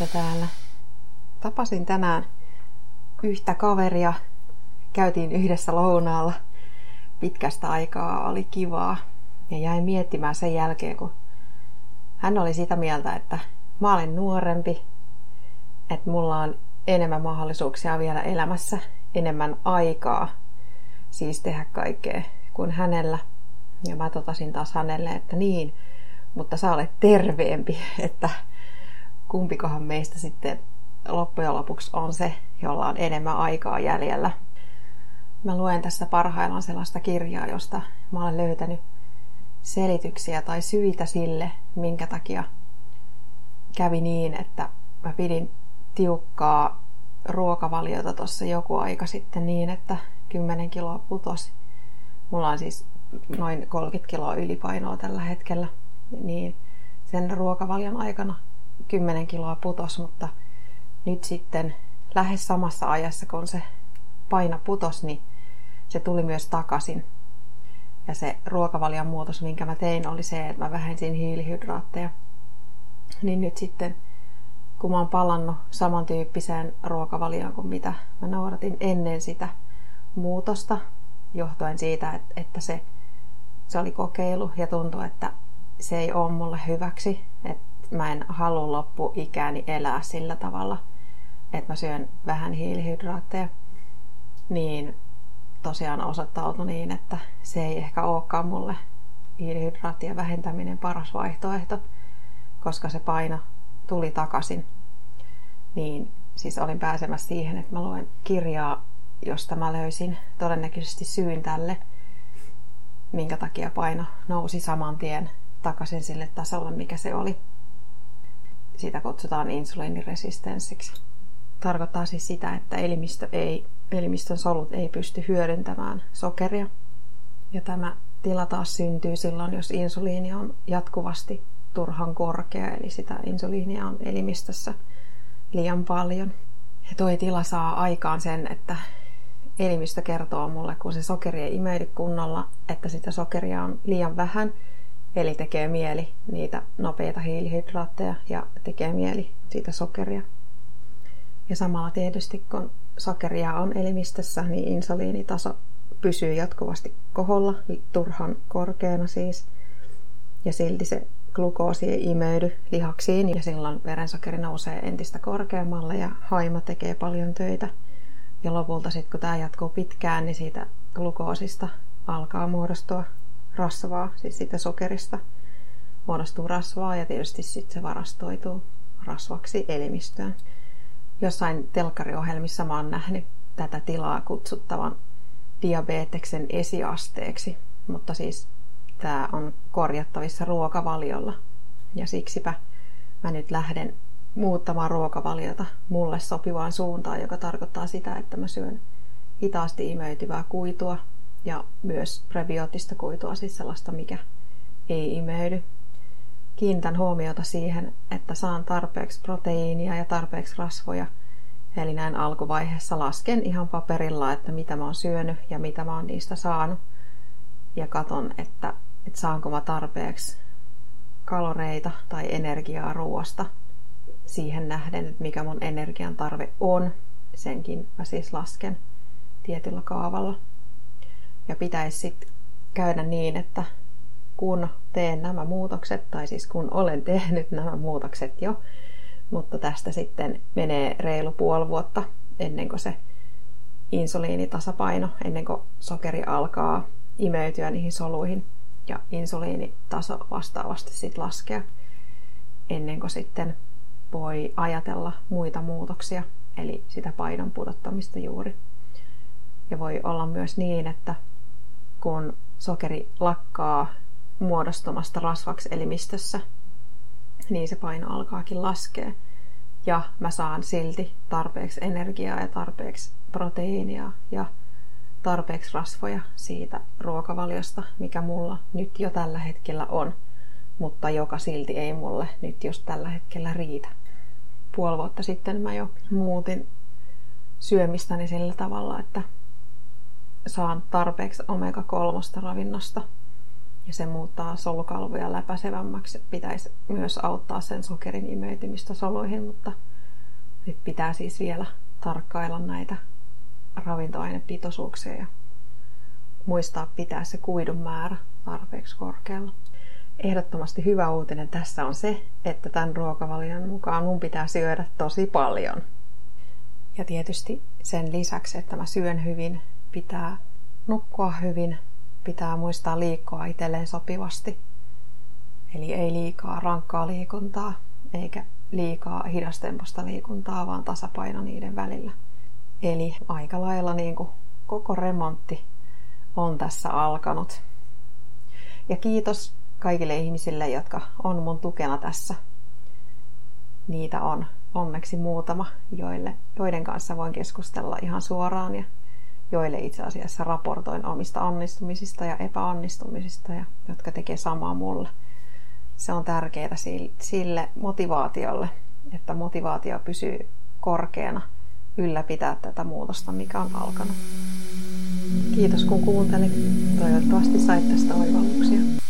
Liisa täällä. Tapasin tänään yhtä kaveria. Käytiin yhdessä lounaalla. Pitkästä aikaa oli kivaa. Ja jäin miettimään sen jälkeen, kun hän oli sitä mieltä, että mä olen nuorempi, että mulla on enemmän mahdollisuuksia vielä elämässä, enemmän aikaa siis tehdä kaikkea kuin hänellä. Ja mä totasin taas hänelle, että niin, mutta sä olet terveempi, että kumpikohan meistä sitten loppujen lopuksi on se, jolla on enemmän aikaa jäljellä. Mä luen tässä parhaillaan sellaista kirjaa, josta mä olen löytänyt selityksiä tai syitä sille, minkä takia kävi niin, että mä pidin tiukkaa ruokavaliota tuossa joku aika sitten niin, että 10 kiloa putosi. Mulla on siis noin 30 kiloa ylipainoa tällä hetkellä, niin sen ruokavalion aikana 10 kiloa putos, mutta nyt sitten lähes samassa ajassa, kun se paino putos, niin se tuli myös takaisin. Ja se ruokavalion muutos, minkä mä tein, oli se, että mä vähensin hiilihydraatteja. Niin nyt sitten, kun mä oon palannut samantyyppiseen ruokavalioon kuin mitä mä noudatin ennen sitä muutosta, johtuen siitä, että se, se oli kokeilu ja tuntui, että se ei ole mulle hyväksi. Että mä en halua loppuikääni elää sillä tavalla, että mä syön vähän hiilihydraatteja. Niin tosiaan osoittautui niin, että se ei ehkä olekaan mulle hiilihydraattien vähentäminen paras vaihtoehto, koska se paino tuli takaisin. Niin siis olin pääsemässä siihen, että mä luen kirjaa, josta mä löysin todennäköisesti syyn tälle, minkä takia paino nousi saman tien takaisin sille tasolle, mikä se oli. Sitä kutsutaan insuliiniresistenssiksi. Tarkoittaa siis sitä, että elimistö ei, elimistön solut ei pysty hyödyntämään sokeria. Ja tämä tila taas syntyy silloin, jos insuliini on jatkuvasti turhan korkea, eli sitä insuliinia on elimistössä liian paljon. Ja toi tila saa aikaan sen, että elimistö kertoo mulle, kun se sokeri ei imeydy kunnolla, että sitä sokeria on liian vähän – Eli tekee mieli niitä nopeita hiilihydraatteja ja tekee mieli siitä sokeria. Ja samalla tietysti kun sokeria on elimistössä, niin insuliinitaso pysyy jatkuvasti koholla, turhan korkeana siis. Ja silti se glukoosi ei imeydy lihaksiin ja silloin verensokeri nousee entistä korkeammalle ja haima tekee paljon töitä. Ja lopulta sitten kun tämä jatkuu pitkään, niin siitä glukoosista alkaa muodostua rasvaa, siis siitä sokerista muodostuu rasvaa ja tietysti sitten se varastoituu rasvaksi elimistöön. Jossain telkkariohjelmissa mä oon nähnyt tätä tilaa kutsuttavan diabeteksen esiasteeksi, mutta siis tämä on korjattavissa ruokavaliolla. Ja siksipä mä nyt lähden muuttamaan ruokavaliota mulle sopivaan suuntaan, joka tarkoittaa sitä, että mä syön hitaasti imeytyvää kuitua, ja myös prebiotista kuitua, siis sellaista, mikä ei imeydy. Kiinnitän huomiota siihen, että saan tarpeeksi proteiinia ja tarpeeksi rasvoja. Eli näin alkuvaiheessa lasken ihan paperilla, että mitä mä oon syönyt ja mitä mä oon niistä saanut. Ja katon, että, että saanko mä tarpeeksi kaloreita tai energiaa ruoasta siihen nähden, että mikä mun energian tarve on. Senkin mä siis lasken tietyllä kaavalla. Ja pitäisi sitten käydä niin, että kun teen nämä muutokset, tai siis kun olen tehnyt nämä muutokset jo, mutta tästä sitten menee reilu puoli vuotta ennen kuin se insuliinitasapaino, ennen kuin sokeri alkaa imeytyä niihin soluihin ja insuliinitaso vastaavasti sitten laskea, ennen kuin sitten voi ajatella muita muutoksia, eli sitä painon pudottamista juuri. Ja voi olla myös niin, että kun sokeri lakkaa muodostumasta rasvaksi elimistössä, niin se paino alkaakin laskea. Ja mä saan silti tarpeeksi energiaa ja tarpeeksi proteiinia ja tarpeeksi rasvoja siitä ruokavaliosta, mikä mulla nyt jo tällä hetkellä on, mutta joka silti ei mulle nyt just tällä hetkellä riitä. Puoli vuotta sitten mä jo muutin syömistäni sillä tavalla, että saan tarpeeksi omega-3 ravinnosta ja se muuttaa solukalvoja läpäisevämmäksi. Pitäisi myös auttaa sen sokerin imeytymistä soluihin, mutta nyt pitää siis vielä tarkkailla näitä ravintoainepitoisuuksia ja muistaa pitää se kuidun määrä tarpeeksi korkealla. Ehdottomasti hyvä uutinen tässä on se, että tämän ruokavalion mukaan mun pitää syödä tosi paljon. Ja tietysti sen lisäksi, että mä syön hyvin, pitää nukkua hyvin, pitää muistaa liikkua itselleen sopivasti. Eli ei liikaa rankkaa liikuntaa, eikä liikaa hidastemposta liikuntaa, vaan tasapaino niiden välillä. Eli aika lailla niin kuin koko remontti on tässä alkanut. Ja kiitos kaikille ihmisille, jotka on mun tukena tässä. Niitä on onneksi muutama, joille, joiden kanssa voin keskustella ihan suoraan ja joille itse asiassa raportoin omista onnistumisista ja epäonnistumisista ja jotka tekee samaa mulle. Se on tärkeää sille motivaatiolle, että motivaatio pysyy korkeana ylläpitää tätä muutosta, mikä on alkanut. Kiitos kun kuuntelit. Toivottavasti sait tästä oivalluksia.